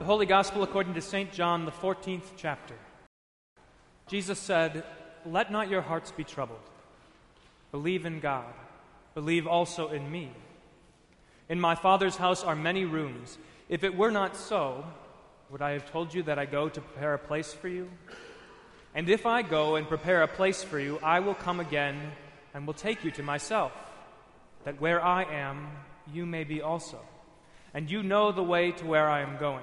The Holy Gospel according to St. John, the 14th chapter. Jesus said, Let not your hearts be troubled. Believe in God. Believe also in me. In my Father's house are many rooms. If it were not so, would I have told you that I go to prepare a place for you? And if I go and prepare a place for you, I will come again and will take you to myself, that where I am, you may be also. And you know the way to where I am going.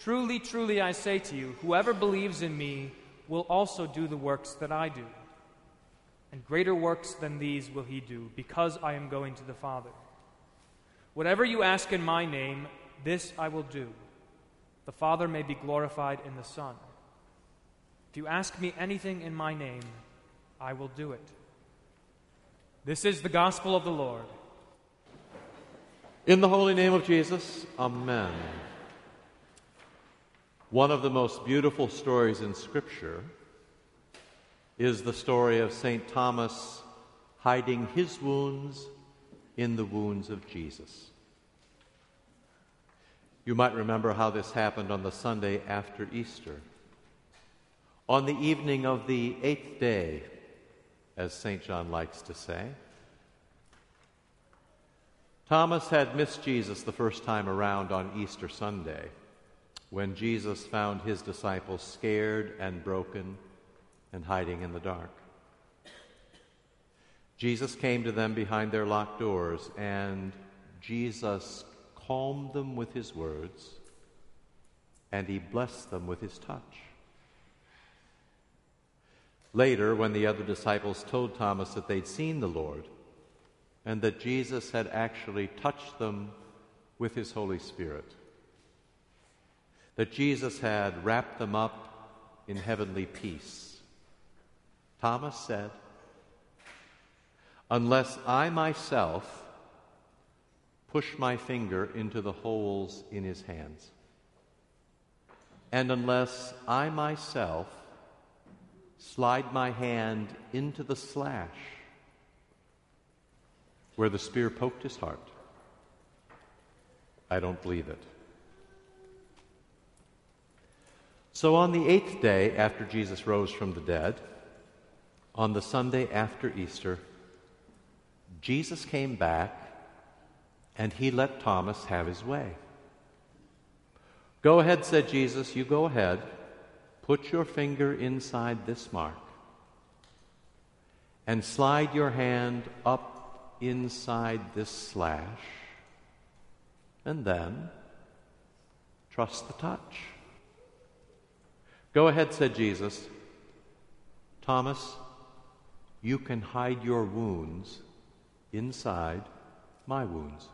Truly, truly, I say to you, whoever believes in me will also do the works that I do. And greater works than these will he do, because I am going to the Father. Whatever you ask in my name, this I will do. The Father may be glorified in the Son. If you ask me anything in my name, I will do it. This is the gospel of the Lord. In the holy name of Jesus, Amen. One of the most beautiful stories in Scripture is the story of St. Thomas hiding his wounds in the wounds of Jesus. You might remember how this happened on the Sunday after Easter. On the evening of the eighth day, as St. John likes to say. Thomas had missed Jesus the first time around on Easter Sunday when Jesus found his disciples scared and broken and hiding in the dark. Jesus came to them behind their locked doors, and Jesus calmed them with his words, and he blessed them with his touch. Later, when the other disciples told Thomas that they'd seen the Lord and that Jesus had actually touched them with his Holy Spirit, that Jesus had wrapped them up in heavenly peace, Thomas said, Unless I myself push my finger into the holes in his hands, and unless I myself slide my hand into the slash where the spear poked his heart. I don't believe it. So on the eighth day after Jesus rose from the dead, on the Sunday after Easter, Jesus came back and he let Thomas have his way. Go ahead, said Jesus, you go ahead. Put your finger inside this mark and slide your hand up inside this slash, and then trust the touch. Go ahead, said Jesus. Thomas, you can hide your wounds inside my wounds.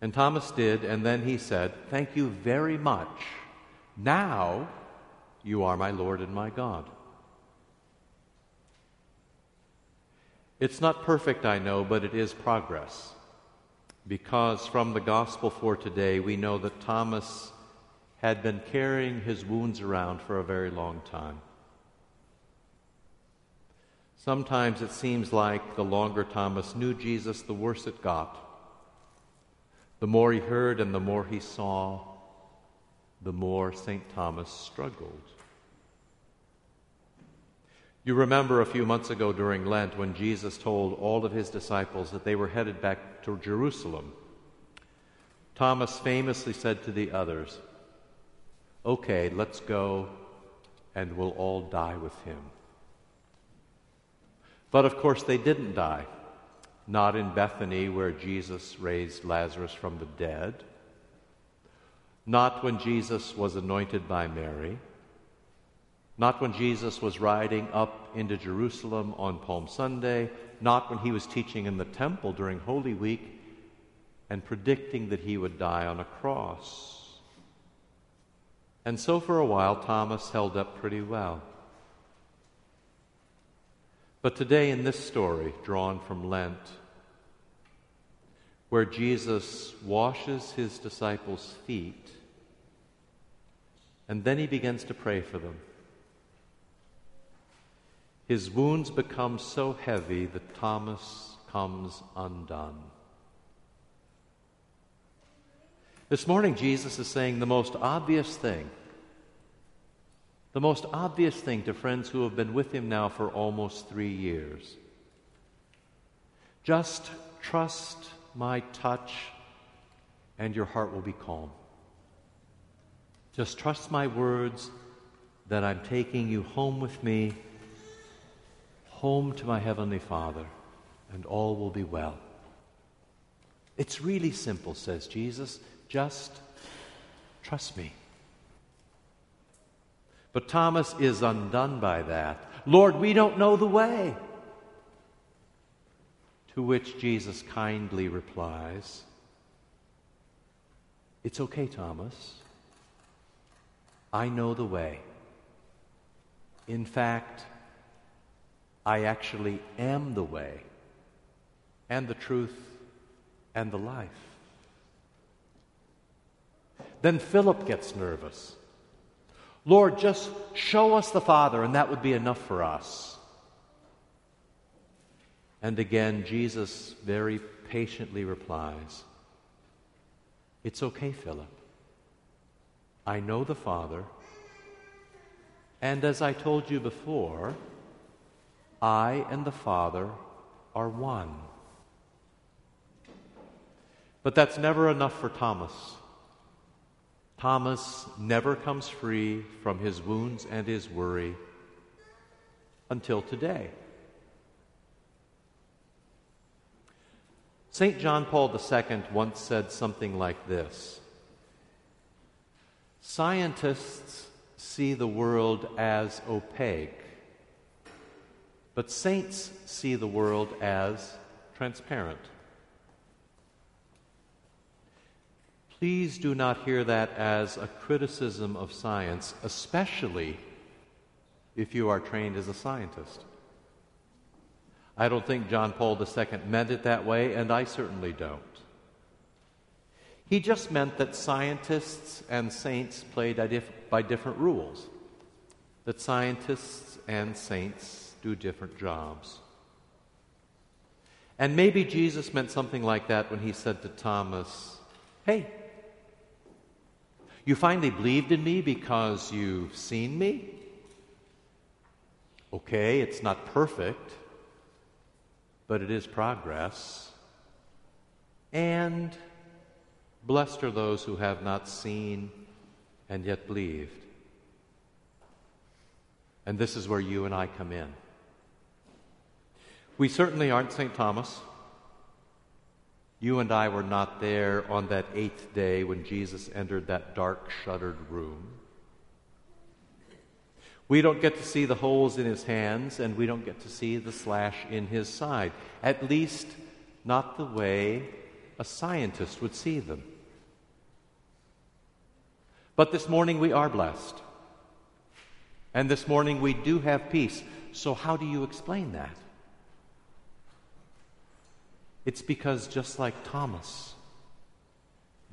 And Thomas did, and then he said, Thank you very much. Now you are my Lord and my God. It's not perfect, I know, but it is progress. Because from the gospel for today, we know that Thomas had been carrying his wounds around for a very long time. Sometimes it seems like the longer Thomas knew Jesus, the worse it got. The more he heard and the more he saw, the more St. Thomas struggled. You remember a few months ago during Lent when Jesus told all of his disciples that they were headed back to Jerusalem. Thomas famously said to the others, Okay, let's go, and we'll all die with him. But of course, they didn't die. Not in Bethany, where Jesus raised Lazarus from the dead. Not when Jesus was anointed by Mary. Not when Jesus was riding up into Jerusalem on Palm Sunday. Not when he was teaching in the temple during Holy Week and predicting that he would die on a cross. And so for a while, Thomas held up pretty well. But today, in this story drawn from Lent, where Jesus washes his disciples' feet, and then he begins to pray for them. His wounds become so heavy that Thomas comes undone. This morning, Jesus is saying the most obvious thing. The most obvious thing to friends who have been with him now for almost three years. Just trust my touch, and your heart will be calm. Just trust my words that I'm taking you home with me, home to my Heavenly Father, and all will be well. It's really simple, says Jesus. Just trust me. But Thomas is undone by that. Lord, we don't know the way. To which Jesus kindly replies, It's okay, Thomas. I know the way. In fact, I actually am the way and the truth and the life. Then Philip gets nervous. Lord, just show us the Father, and that would be enough for us. And again, Jesus very patiently replies, It's okay, Philip. I know the Father, and as I told you before, I and the Father are one. But that's never enough for Thomas. Thomas never comes free from his wounds and his worry until today. St. John Paul II once said something like this Scientists see the world as opaque, but saints see the world as transparent. Please do not hear that as a criticism of science, especially if you are trained as a scientist. I don't think John Paul II meant it that way, and I certainly don't. He just meant that scientists and saints played by different rules, that scientists and saints do different jobs. And maybe Jesus meant something like that when he said to Thomas, Hey, you finally believed in me because you've seen me? Okay, it's not perfect, but it is progress. And blessed are those who have not seen and yet believed. And this is where you and I come in. We certainly aren't St. Thomas. You and I were not there on that eighth day when Jesus entered that dark, shuttered room. We don't get to see the holes in his hands, and we don't get to see the slash in his side. At least, not the way a scientist would see them. But this morning we are blessed. And this morning we do have peace. So, how do you explain that? It's because just like Thomas,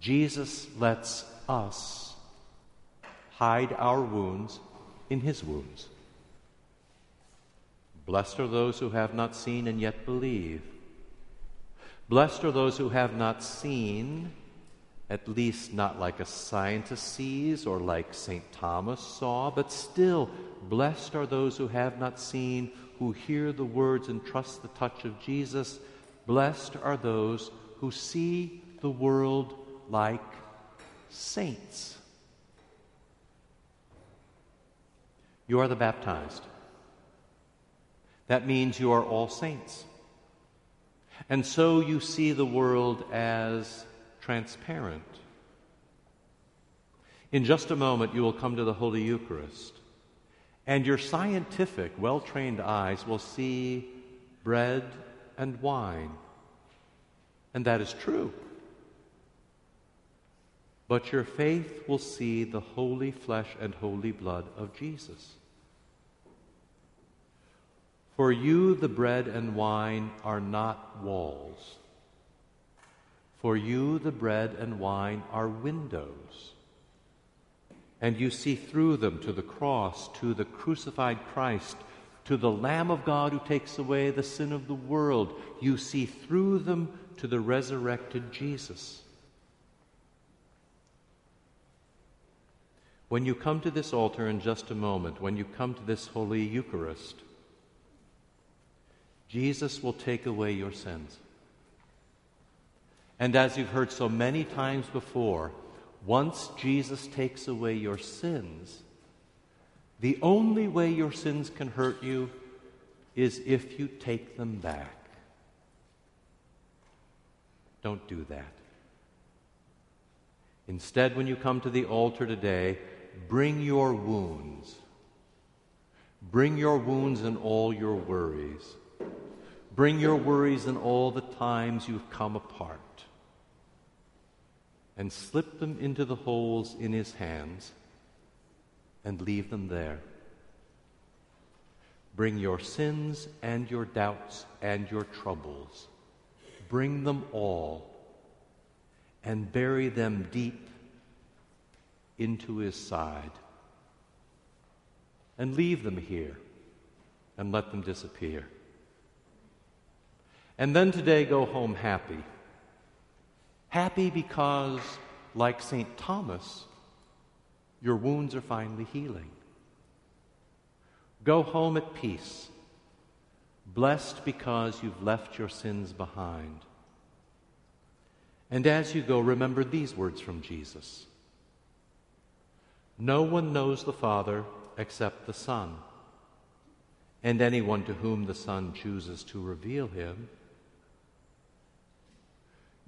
Jesus lets us hide our wounds in his wounds. Blessed are those who have not seen and yet believe. Blessed are those who have not seen, at least not like a scientist sees or like St. Thomas saw, but still, blessed are those who have not seen, who hear the words and trust the touch of Jesus Blessed are those who see the world like saints. You are the baptized. That means you are all saints. And so you see the world as transparent. In just a moment, you will come to the Holy Eucharist, and your scientific, well trained eyes will see bread and wine. And that is true. But your faith will see the holy flesh and holy blood of Jesus. For you, the bread and wine are not walls. For you, the bread and wine are windows. And you see through them to the cross, to the crucified Christ, to the Lamb of God who takes away the sin of the world. You see through them to the resurrected Jesus. When you come to this altar in just a moment, when you come to this Holy Eucharist, Jesus will take away your sins. And as you've heard so many times before, once Jesus takes away your sins, the only way your sins can hurt you is if you take them back. Don't do that. Instead, when you come to the altar today, bring your wounds. Bring your wounds and all your worries. Bring your worries and all the times you've come apart and slip them into the holes in his hands and leave them there. Bring your sins and your doubts and your troubles. Bring them all and bury them deep into his side. And leave them here and let them disappear. And then today go home happy. Happy because, like St. Thomas, your wounds are finally healing. Go home at peace, blessed because you've left your sins behind. And as you go, remember these words from Jesus No one knows the Father except the Son, and anyone to whom the Son chooses to reveal him.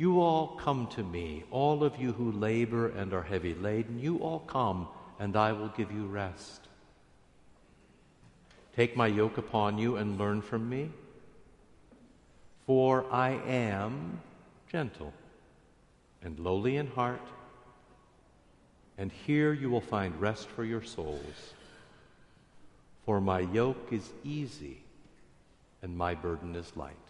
You all come to me, all of you who labor and are heavy laden, you all come, and I will give you rest. Take my yoke upon you and learn from me, for I am gentle and lowly in heart, and here you will find rest for your souls. For my yoke is easy and my burden is light.